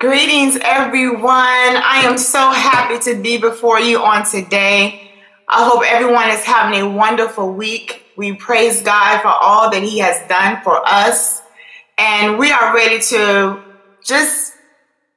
Greetings, everyone. I am so happy to be before you on today. I hope everyone is having a wonderful week. We praise God for all that He has done for us. And we are ready to just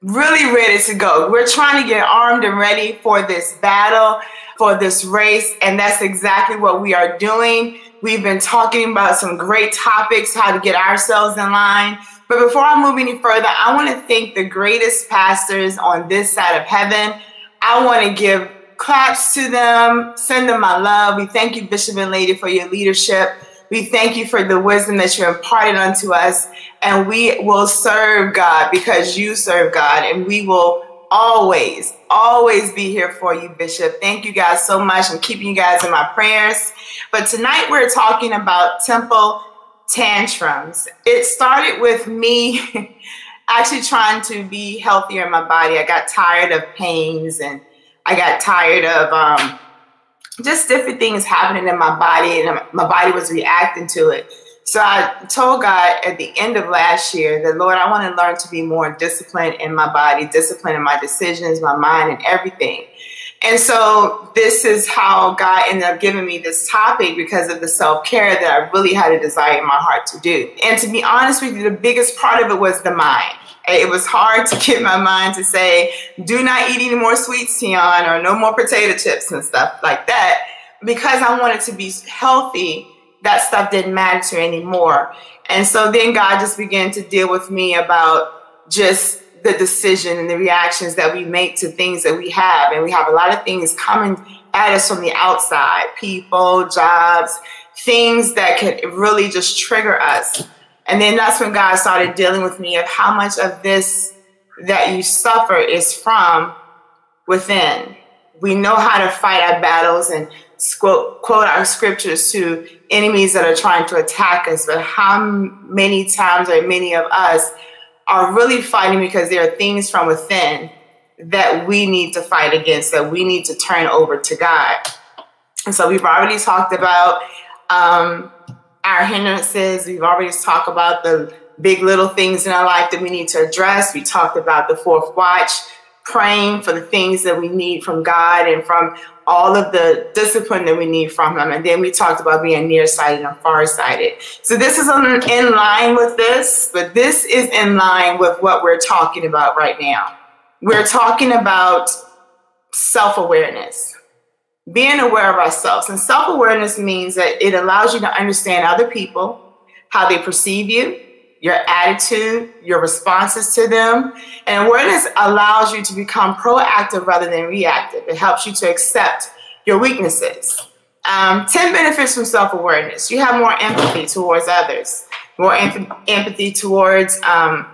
really ready to go. We're trying to get armed and ready for this battle, for this race. And that's exactly what we are doing. We've been talking about some great topics, how to get ourselves in line but before I move any further, I want to thank the greatest pastors on this side of heaven. I want to give claps to them, send them my love. We thank you, Bishop and Lady, for your leadership. We thank you for the wisdom that you imparted unto us. And we will serve God because you serve God. And we will always, always be here for you, Bishop. Thank you guys so much. I'm keeping you guys in my prayers. But tonight we're talking about temple tantrums. It started with me actually trying to be healthier in my body. I got tired of pains and I got tired of um, just different things happening in my body, and my body was reacting to it. So I told God at the end of last year that, Lord, I want to learn to be more disciplined in my body, disciplined in my decisions, my mind, and everything. And so this is how God ended up giving me this topic because of the self care that I really had a desire in my heart to do. And to be honest with you, the biggest part of it was the mind. It was hard to get my mind to say, do not eat any more sweets, Tion, or no more potato chips and stuff like that. Because I wanted to be healthy, that stuff didn't matter anymore. And so then God just began to deal with me about just the decision and the reactions that we make to things that we have. And we have a lot of things coming at us from the outside people, jobs, things that could really just trigger us. And then that's when God started dealing with me of how much of this that you suffer is from within. We know how to fight our battles and quote, quote our scriptures to enemies that are trying to attack us, but how many times are many of us are really fighting because there are things from within that we need to fight against, that we need to turn over to God. And so we've already talked about um, our hindrances. We've already talked about the big little things in our life that we need to address. We talked about the fourth watch, praying for the things that we need from God and from all of the discipline that we need from him. And then we talked about being nearsighted and farsighted. So this is in line with this, but this is in line with what we're talking about right now. We're talking about self awareness, being aware of ourselves. And self awareness means that it allows you to understand other people, how they perceive you, your attitude, your responses to them. And awareness allows you to become proactive rather than reactive. It helps you to accept your weaknesses. Um, 10 benefits from self awareness. You have more empathy towards others, more em- empathy towards um,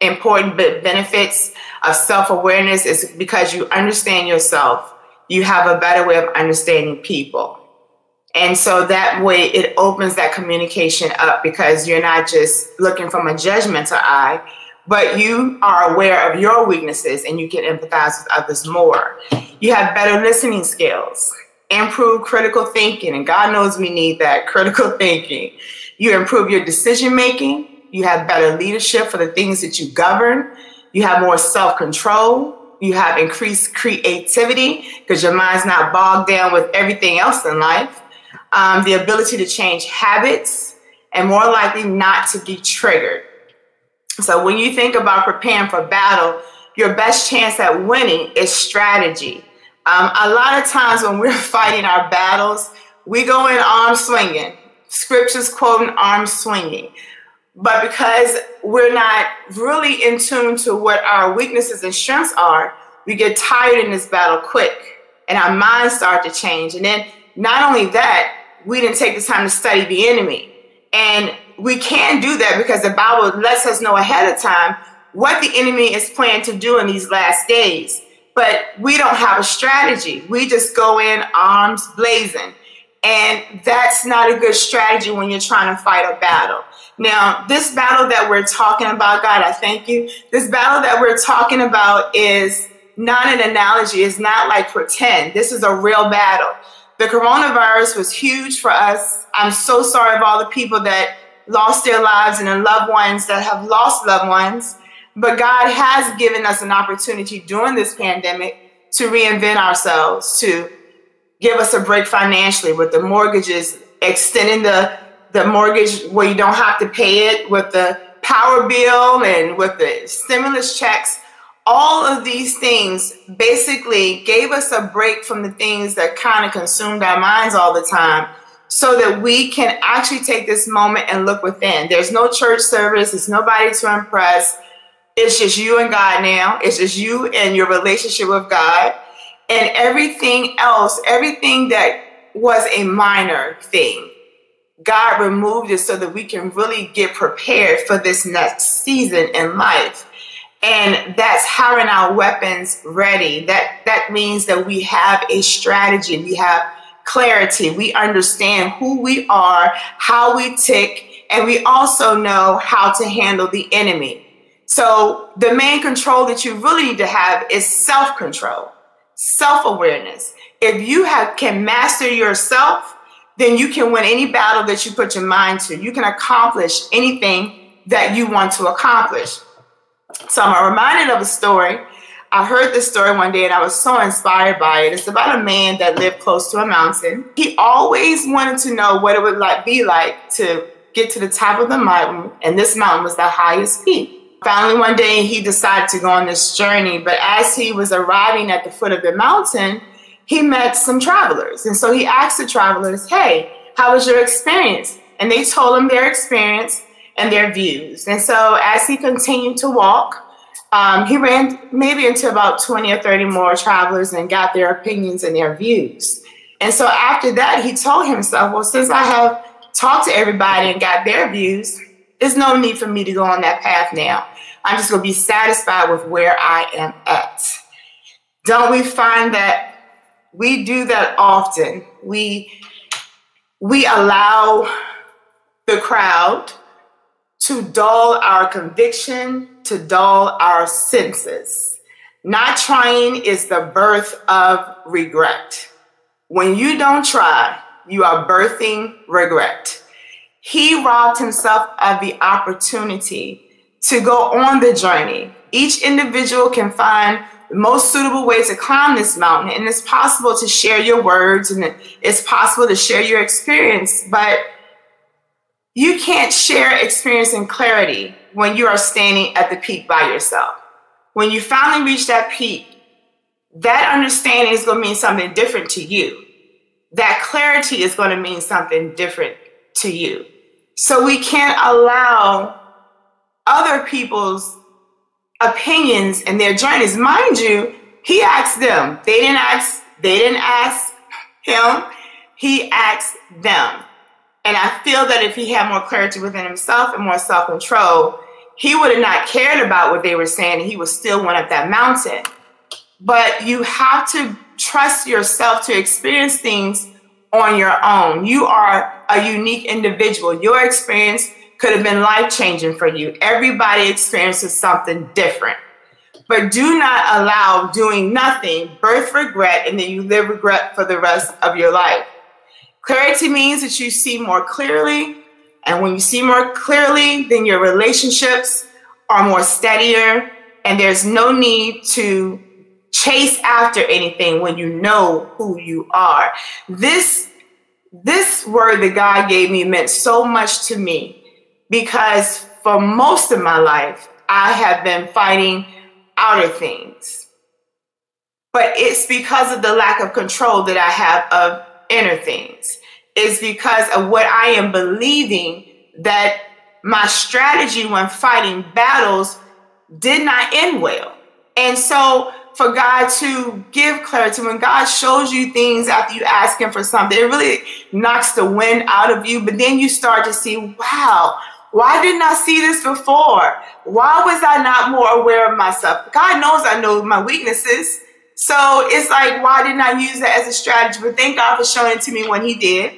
important benefits of self awareness is because you understand yourself. You have a better way of understanding people. And so that way it opens that communication up because you're not just looking from a judgmental eye, but you are aware of your weaknesses and you can empathize with others more. You have better listening skills, improve critical thinking, and God knows we need that critical thinking. You improve your decision making, you have better leadership for the things that you govern, you have more self control. You have increased creativity because your mind's not bogged down with everything else in life um, the ability to change habits, and more likely not to be triggered. So, when you think about preparing for battle, your best chance at winning is strategy. Um, a lot of times when we're fighting our battles, we go in arm swinging, scriptures quoting arm swinging. But because we're not really in tune to what our weaknesses and strengths are, we get tired in this battle quick and our minds start to change. And then not only that, we didn't take the time to study the enemy. And we can do that because the Bible lets us know ahead of time what the enemy is planning to do in these last days. But we don't have a strategy. We just go in arms blazing. And that's not a good strategy when you're trying to fight a battle. Now, this battle that we're talking about, God, I thank you. This battle that we're talking about is not an analogy, it's not like pretend. This is a real battle. The coronavirus was huge for us. I'm so sorry of all the people that lost their lives and the loved ones that have lost loved ones. But God has given us an opportunity during this pandemic to reinvent ourselves, to give us a break financially with the mortgages, extending the, the mortgage where you don't have to pay it, with the power bill and with the stimulus checks. All of these things basically gave us a break from the things that kind of consumed our minds all the time so that we can actually take this moment and look within. There's no church service, it's nobody to impress. It's just you and God now. It's just you and your relationship with God. And everything else, everything that was a minor thing, God removed it so that we can really get prepared for this next season in life. And that's having our weapons ready. That that means that we have a strategy, we have clarity, we understand who we are, how we tick, and we also know how to handle the enemy. So the main control that you really need to have is self-control, self-awareness. If you have can master yourself, then you can win any battle that you put your mind to. You can accomplish anything that you want to accomplish. So I'm reminded of a story. I heard this story one day and I was so inspired by it. It's about a man that lived close to a mountain. He always wanted to know what it would like be like to get to the top of the mountain, and this mountain was the highest peak. Finally, one day he decided to go on this journey, but as he was arriving at the foot of the mountain, he met some travelers. And so he asked the travelers, Hey, how was your experience? And they told him their experience and their views. And so as he continued to walk, um, he ran maybe into about 20 or 30 more travelers and got their opinions and their views. And so after that, he told himself, Well, since I have talked to everybody and got their views, there's no need for me to go on that path now. I'm just going to be satisfied with where I am at. Don't we find that we do that often. We we allow the crowd to dull our conviction, to dull our senses. Not trying is the birth of regret. When you don't try, you are birthing regret. He robbed himself of the opportunity to go on the journey. Each individual can find the most suitable way to climb this mountain. And it's possible to share your words and it's possible to share your experience, but you can't share experience and clarity when you are standing at the peak by yourself. When you finally reach that peak, that understanding is going to mean something different to you. That clarity is going to mean something different to you. So we can't allow other people's opinions and their journeys. Mind you, he asked them. They didn't ask, they didn't ask him. He asked them. And I feel that if he had more clarity within himself and more self-control, he would have not cared about what they were saying. He would still went up that mountain. But you have to trust yourself to experience things on your own. You are a unique individual. Your experience could have been life changing for you. Everybody experiences something different. But do not allow doing nothing birth regret and then you live regret for the rest of your life. Clarity means that you see more clearly. And when you see more clearly, then your relationships are more steadier and there's no need to chase after anything when you know who you are. This this word that God gave me meant so much to me because for most of my life, I have been fighting outer things. But it's because of the lack of control that I have of inner things. It's because of what I am believing that my strategy when fighting battles did not end well. And so for God to give clarity, when God shows you things after you ask Him for something, it really knocks the wind out of you. But then you start to see, wow, why didn't I see this before? Why was I not more aware of myself? God knows I know my weaknesses. So it's like, why didn't I use that as a strategy? But thank God for showing it to me when He did.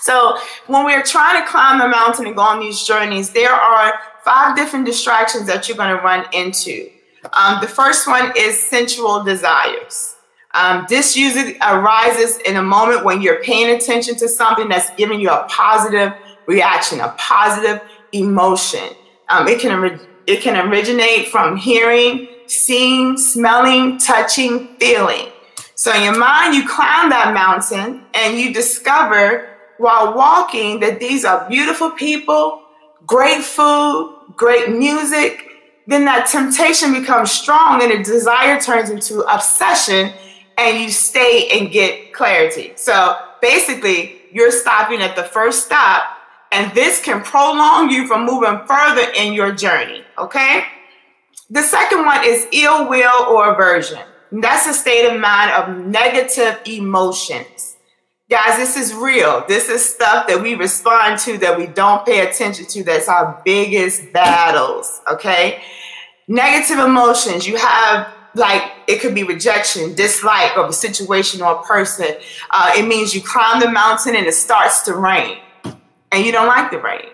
So when we're trying to climb the mountain and go on these journeys, there are five different distractions that you're going to run into. Um, the first one is sensual desires. Um, this usually arises in a moment when you're paying attention to something that's giving you a positive reaction, a positive emotion. Um, it can It can originate from hearing, seeing, smelling, touching, feeling. So in your mind, you climb that mountain and you discover while walking that these are beautiful people, great food, great music. Then that temptation becomes strong and a desire turns into obsession and you stay and get clarity. So basically, you're stopping at the first stop and this can prolong you from moving further in your journey, okay? The second one is ill will or aversion. That's a state of mind of negative emotions. Guys, this is real. This is stuff that we respond to that we don't pay attention to. That's our biggest battles, okay? Negative emotions. You have like it could be rejection, dislike of a situation or a person. Uh, it means you climb the mountain and it starts to rain and you don't like the rain.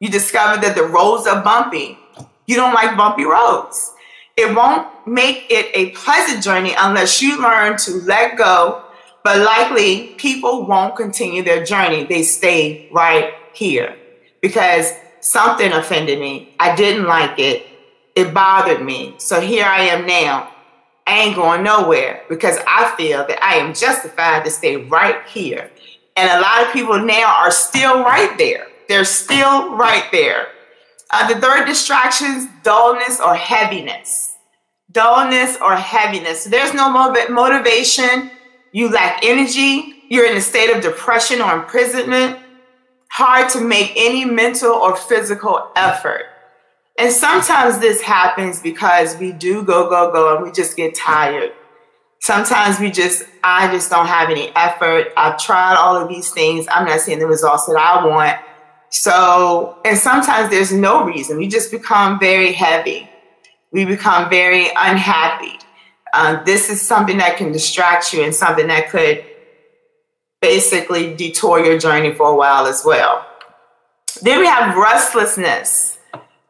You discover that the roads are bumpy. You don't like bumpy roads. It won't make it a pleasant journey unless you learn to let go. But likely, people won't continue their journey. They stay right here because something offended me. I didn't like it. It bothered me. So here I am now. I ain't going nowhere because I feel that I am justified to stay right here. And a lot of people now are still right there. They're still right there. Uh, the third distractions, dullness or heaviness. Dullness or heaviness. There's no motivation. You lack energy. You're in a state of depression or imprisonment. Hard to make any mental or physical effort. And sometimes this happens because we do go, go, go, and we just get tired. Sometimes we just, I just don't have any effort. I've tried all of these things. I'm not seeing the results that I want. So, and sometimes there's no reason. We just become very heavy. We become very unhappy. Uh, this is something that can distract you and something that could basically detour your journey for a while as well. Then we have restlessness.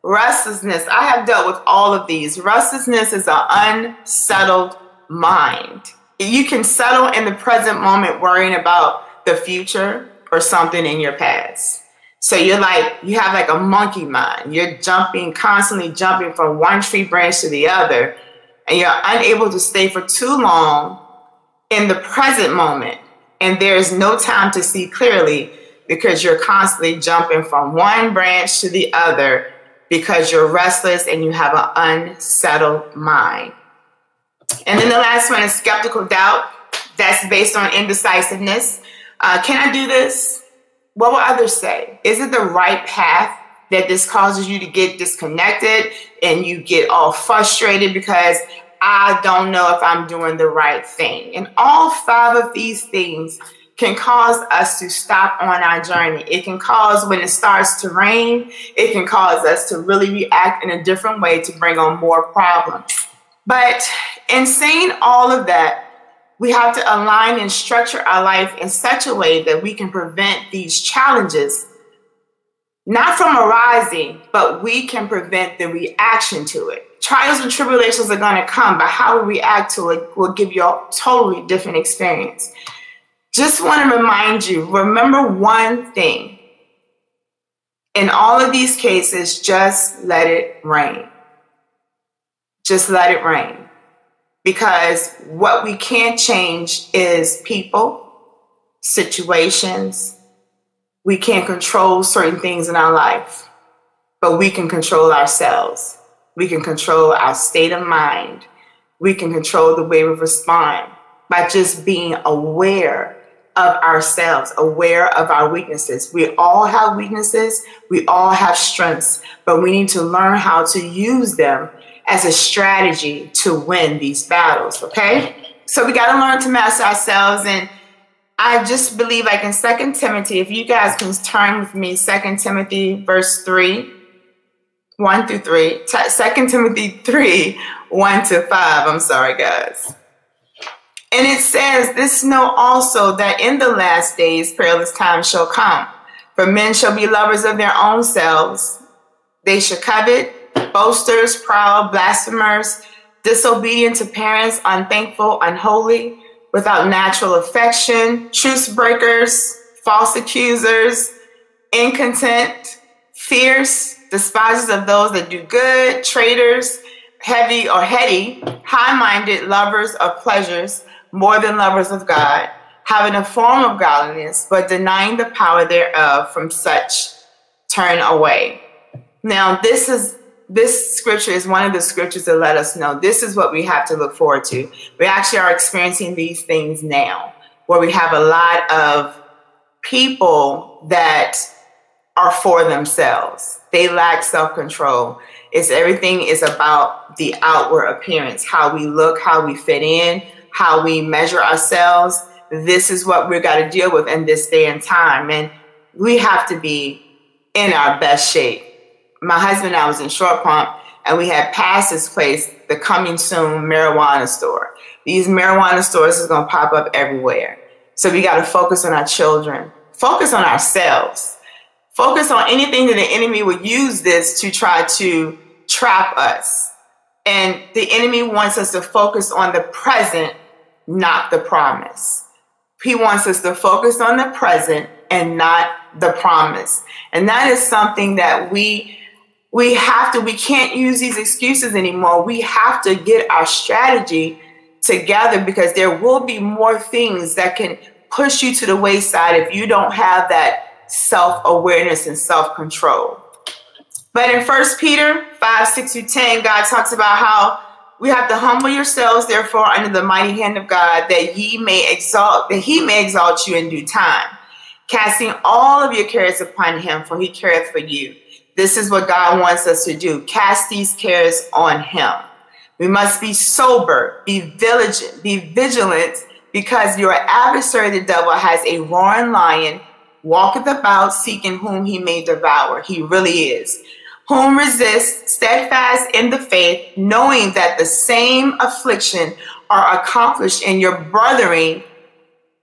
Restlessness. I have dealt with all of these. Restlessness is an unsettled mind. You can settle in the present moment worrying about the future or something in your past. So you're like, you have like a monkey mind. You're jumping, constantly jumping from one tree branch to the other, and you're unable to stay for too long in the present moment. And there's no time to see clearly because you're constantly jumping from one branch to the other because you're restless and you have an unsettled mind. And then the last one is skeptical doubt. That's based on indecisiveness. Uh, can I do this? What will others say? Is it the right path that this causes you to get disconnected and you get all frustrated because I don't know if I'm doing the right thing? And all five of these things can cause us to stop on our journey. It can cause when it starts to rain, it can cause us to really react in a different way to bring on more problems. But in saying all of that, we have to align and structure our life in such a way that we can prevent these challenges, not from arising, but we can prevent the reaction to it. Trials and tribulations are going to come, but how we react to it will give you a totally different experience. Just want to remind you remember one thing. In all of these cases, just let it rain. Just let it rain because what we can't change is people, situations. We can't control certain things in our life, but we can control ourselves. We can control our state of mind. We can control the way we respond by just being aware of ourselves, aware of our weaknesses. We all have weaknesses, we all have strengths, but we need to learn how to use them as a strategy to win these battles, okay? So we got to learn to master ourselves. And I just believe, like in Second Timothy, if you guys can turn with me, Second Timothy, verse 3, 1 through 3, Second Timothy 3, 1 to 5. I'm sorry, guys. And it says, This know also that in the last days perilous times shall come. For men shall be lovers of their own selves. They shall covet boasters, proud, blasphemers, disobedient to parents, unthankful, unholy, without natural affection, truce breakers, false accusers, incontent, fierce, despisers of those that do good, traitors, heavy or heady, high minded, lovers of pleasures more than lovers of God, having a form of godliness, but denying the power thereof, from such turn away. Now, this is this scripture is one of the scriptures that let us know this is what we have to look forward to. We actually are experiencing these things now, where we have a lot of people that are for themselves. They lack self control. It's everything is about the outward appearance, how we look, how we fit in, how we measure ourselves. This is what we've got to deal with in this day and time. And we have to be in our best shape. My husband and I was in Short Pump and we had passed this place, the coming soon marijuana store. These marijuana stores is going to pop up everywhere. So we got to focus on our children, focus on ourselves, focus on anything that the enemy would use this to try to trap us. And the enemy wants us to focus on the present, not the promise. He wants us to focus on the present and not the promise. And that is something that we we have to we can't use these excuses anymore. We have to get our strategy together because there will be more things that can push you to the wayside if you don't have that self-awareness and self-control. But in First Peter 5, 6 through 10, God talks about how we have to humble yourselves, therefore, under the mighty hand of God, that ye may exalt, that he may exalt you in due time, casting all of your cares upon him, for he careth for you. This is what God wants us to do. Cast these cares on him. We must be sober, be vigilant, be vigilant, because your adversary, the devil, has a roaring lion, walketh about seeking whom he may devour. He really is. Whom resist steadfast in the faith, knowing that the same affliction are accomplished in your brethren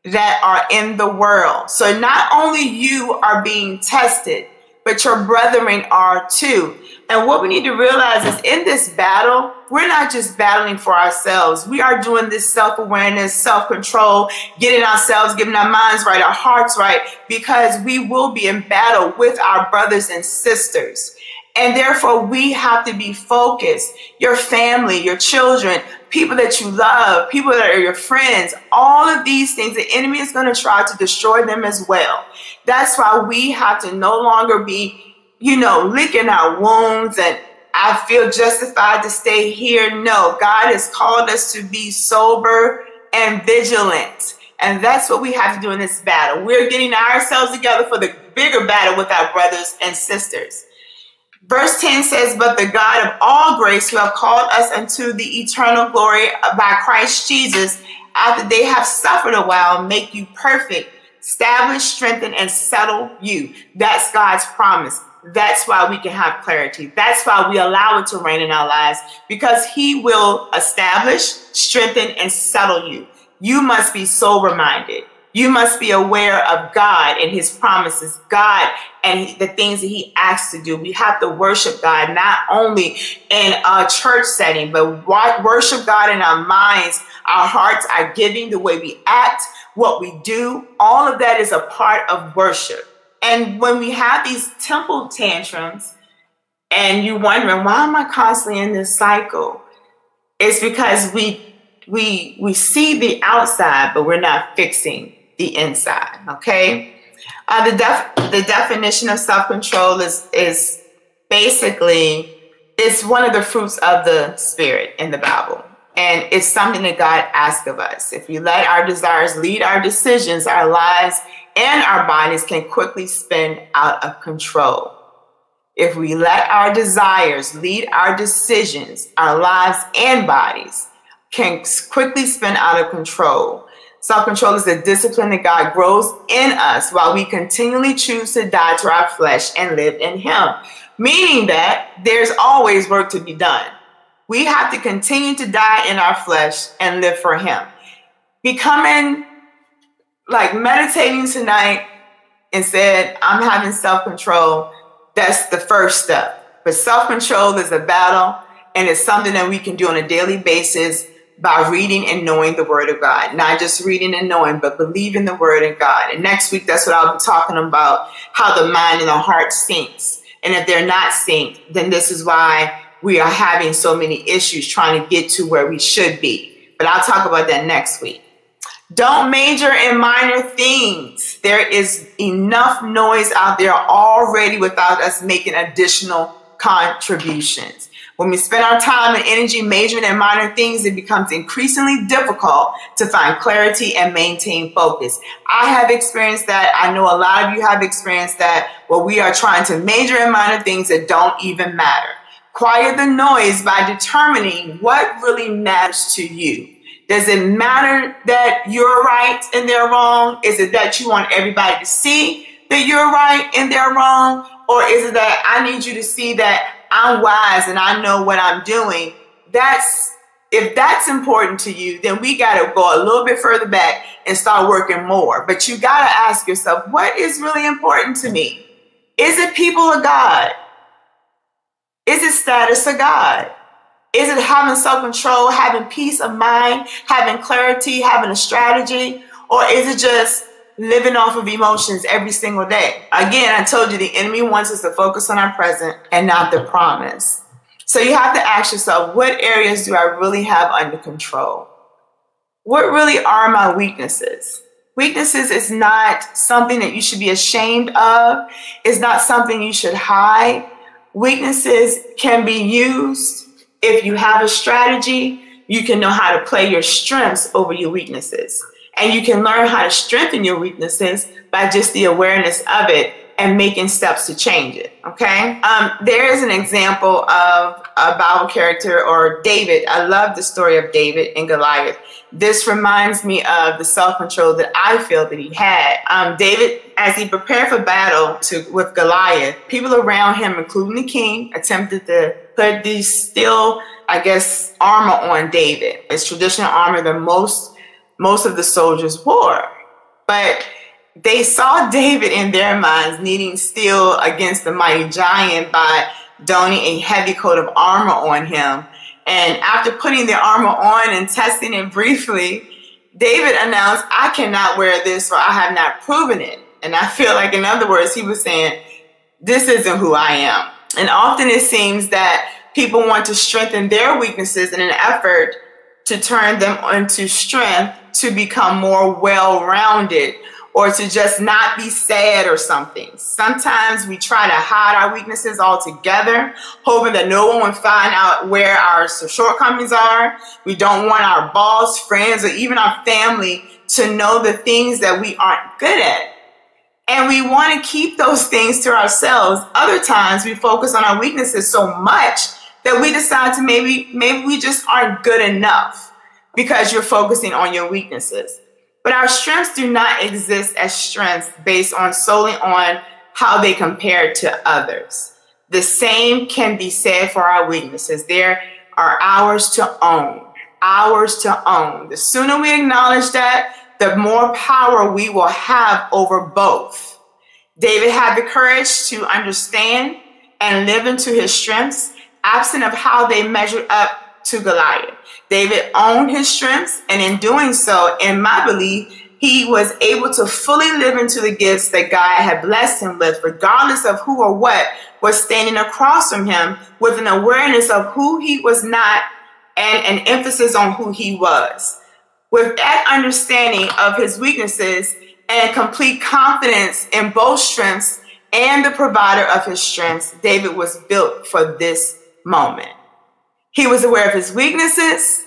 that are in the world. So not only you are being tested, but your brethren are too. And what we need to realize is in this battle, we're not just battling for ourselves. We are doing this self awareness, self control, getting ourselves, getting our minds right, our hearts right, because we will be in battle with our brothers and sisters. And therefore, we have to be focused. Your family, your children, people that you love, people that are your friends, all of these things, the enemy is going to try to destroy them as well. That's why we have to no longer be, you know, licking our wounds and I feel justified to stay here. No, God has called us to be sober and vigilant. And that's what we have to do in this battle. We're getting ourselves together for the bigger battle with our brothers and sisters. Verse 10 says, But the God of all grace, who have called us unto the eternal glory by Christ Jesus, after they have suffered a while, make you perfect, establish, strengthen, and settle you. That's God's promise. That's why we can have clarity. That's why we allow it to reign in our lives because He will establish, strengthen, and settle you. You must be sober minded. You must be aware of God and His promises, God and the things that He asks to do. We have to worship God not only in a church setting, but worship God in our minds, our hearts, our giving, the way we act, what we do. All of that is a part of worship. And when we have these temple tantrums, and you're wondering why am I constantly in this cycle? It's because we we we see the outside, but we're not fixing the inside. Okay. Uh, the def- the definition of self control is is basically it's one of the fruits of the spirit in the Bible. And it's something that God asks of us. If we let our desires lead our decisions, our lives and our bodies can quickly spin out of control. If we let our desires lead our decisions, our lives and bodies can quickly spin out of control. Self control is the discipline that God grows in us while we continually choose to die to our flesh and live in Him. Meaning that there's always work to be done. We have to continue to die in our flesh and live for Him. Becoming like meditating tonight and said, I'm having self control, that's the first step. But self control is a battle and it's something that we can do on a daily basis by reading and knowing the Word of God. Not just reading and knowing, but believing the Word of God. And next week, that's what I'll be talking about how the mind and the heart syncs. And if they're not synced, then this is why we are having so many issues trying to get to where we should be. But I'll talk about that next week. Don't major in minor things. There is enough noise out there already without us making additional contributions. When we spend our time and energy majoring in minor things, it becomes increasingly difficult to find clarity and maintain focus. I have experienced that. I know a lot of you have experienced that where we are trying to major in minor things that don't even matter. Quiet the noise by determining what really matters to you. Does it matter that you're right and they're wrong? Is it that you want everybody to see that you're right and they're wrong? Or is it that I need you to see that I'm wise and I know what I'm doing? That's if that's important to you, then we got to go a little bit further back and start working more. But you got to ask yourself, what is really important to me? Is it people of God? Is it status of God? Is it having self control, having peace of mind, having clarity, having a strategy? Or is it just living off of emotions every single day? Again, I told you the enemy wants us to focus on our present and not the promise. So you have to ask yourself what areas do I really have under control? What really are my weaknesses? Weaknesses is not something that you should be ashamed of, it's not something you should hide. Weaknesses can be used if you have a strategy, you can know how to play your strengths over your weaknesses. And you can learn how to strengthen your weaknesses by just the awareness of it and making steps to change it. Okay. Um, there is an example of a Bible character or David. I love the story of David and Goliath. This reminds me of the self control that I feel that he had. Um, David, as he prepared for battle to, with Goliath, people around him, including the king, attempted to put these still, I guess, armor on David. It's traditional armor the most most of the soldiers wore. But they saw David in their minds needing steel against the mighty giant by donning a heavy coat of armor on him. And after putting the armor on and testing it briefly, David announced, I cannot wear this, for I have not proven it. And I feel like, in other words, he was saying, This isn't who I am. And often it seems that people want to strengthen their weaknesses in an effort to turn them into strength to become more well rounded or to just not be sad or something. Sometimes we try to hide our weaknesses altogether, hoping that no one will find out where our shortcomings are. We don't want our boss, friends, or even our family to know the things that we aren't good at. And we want to keep those things to ourselves. Other times we focus on our weaknesses so much that we decide to maybe maybe we just aren't good enough because you're focusing on your weaknesses. But our strengths do not exist as strengths based on solely on how they compare to others. The same can be said for our weaknesses. There are ours to own, ours to own. The sooner we acknowledge that, the more power we will have over both. David had the courage to understand and live into his strengths, absent of how they measured up to Goliath. David owned his strengths, and in doing so, in my belief, he was able to fully live into the gifts that God had blessed him with, regardless of who or what was standing across from him, with an awareness of who he was not and an emphasis on who he was. With that understanding of his weaknesses and complete confidence in both strengths and the provider of his strengths, David was built for this moment. He was aware of his weaknesses,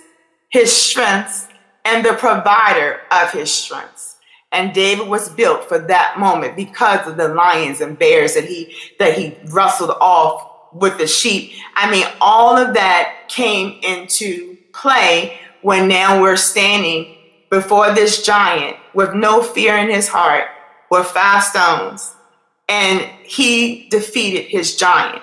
his strengths, and the provider of his strengths. And David was built for that moment because of the lions and bears that he that he rustled off with the sheep. I mean, all of that came into play when now we're standing before this giant with no fear in his heart, with five stones, and he defeated his giant.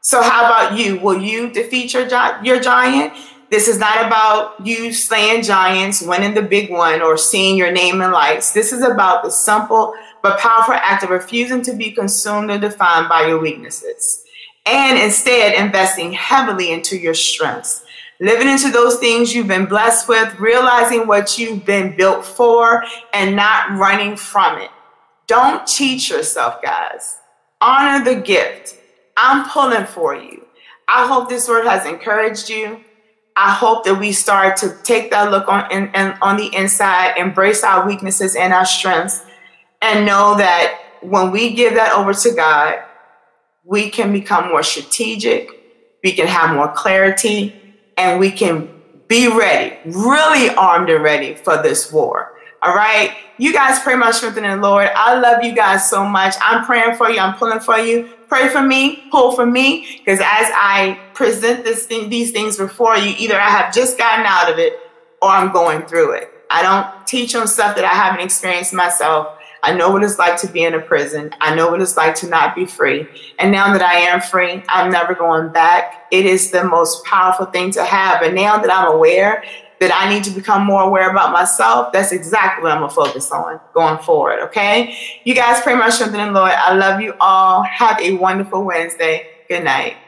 So, how about you? Will you defeat your, your giant? This is not about you slaying giants, winning the big one, or seeing your name in lights. This is about the simple but powerful act of refusing to be consumed or defined by your weaknesses, and instead investing heavily into your strengths living into those things you've been blessed with, realizing what you've been built for, and not running from it. Don't cheat yourself, guys. Honor the gift. I'm pulling for you. I hope this word has encouraged you. I hope that we start to take that look on in, on the inside, embrace our weaknesses and our strengths, and know that when we give that over to God, we can become more strategic, we can have more clarity, and we can be ready, really armed and ready for this war. All right. You guys pray my strength in the Lord. I love you guys so much. I'm praying for you. I'm pulling for you. Pray for me, pull for me, because as I present this thing, these things before you, either I have just gotten out of it or I'm going through it. I don't teach on stuff that I haven't experienced myself. I know what it's like to be in a prison. I know what it's like to not be free. And now that I am free, I'm never going back. It is the most powerful thing to have. And now that I'm aware that I need to become more aware about myself, that's exactly what I'm gonna focus on going forward. Okay. You guys pray my strength in the Lord. I love you all. Have a wonderful Wednesday. Good night.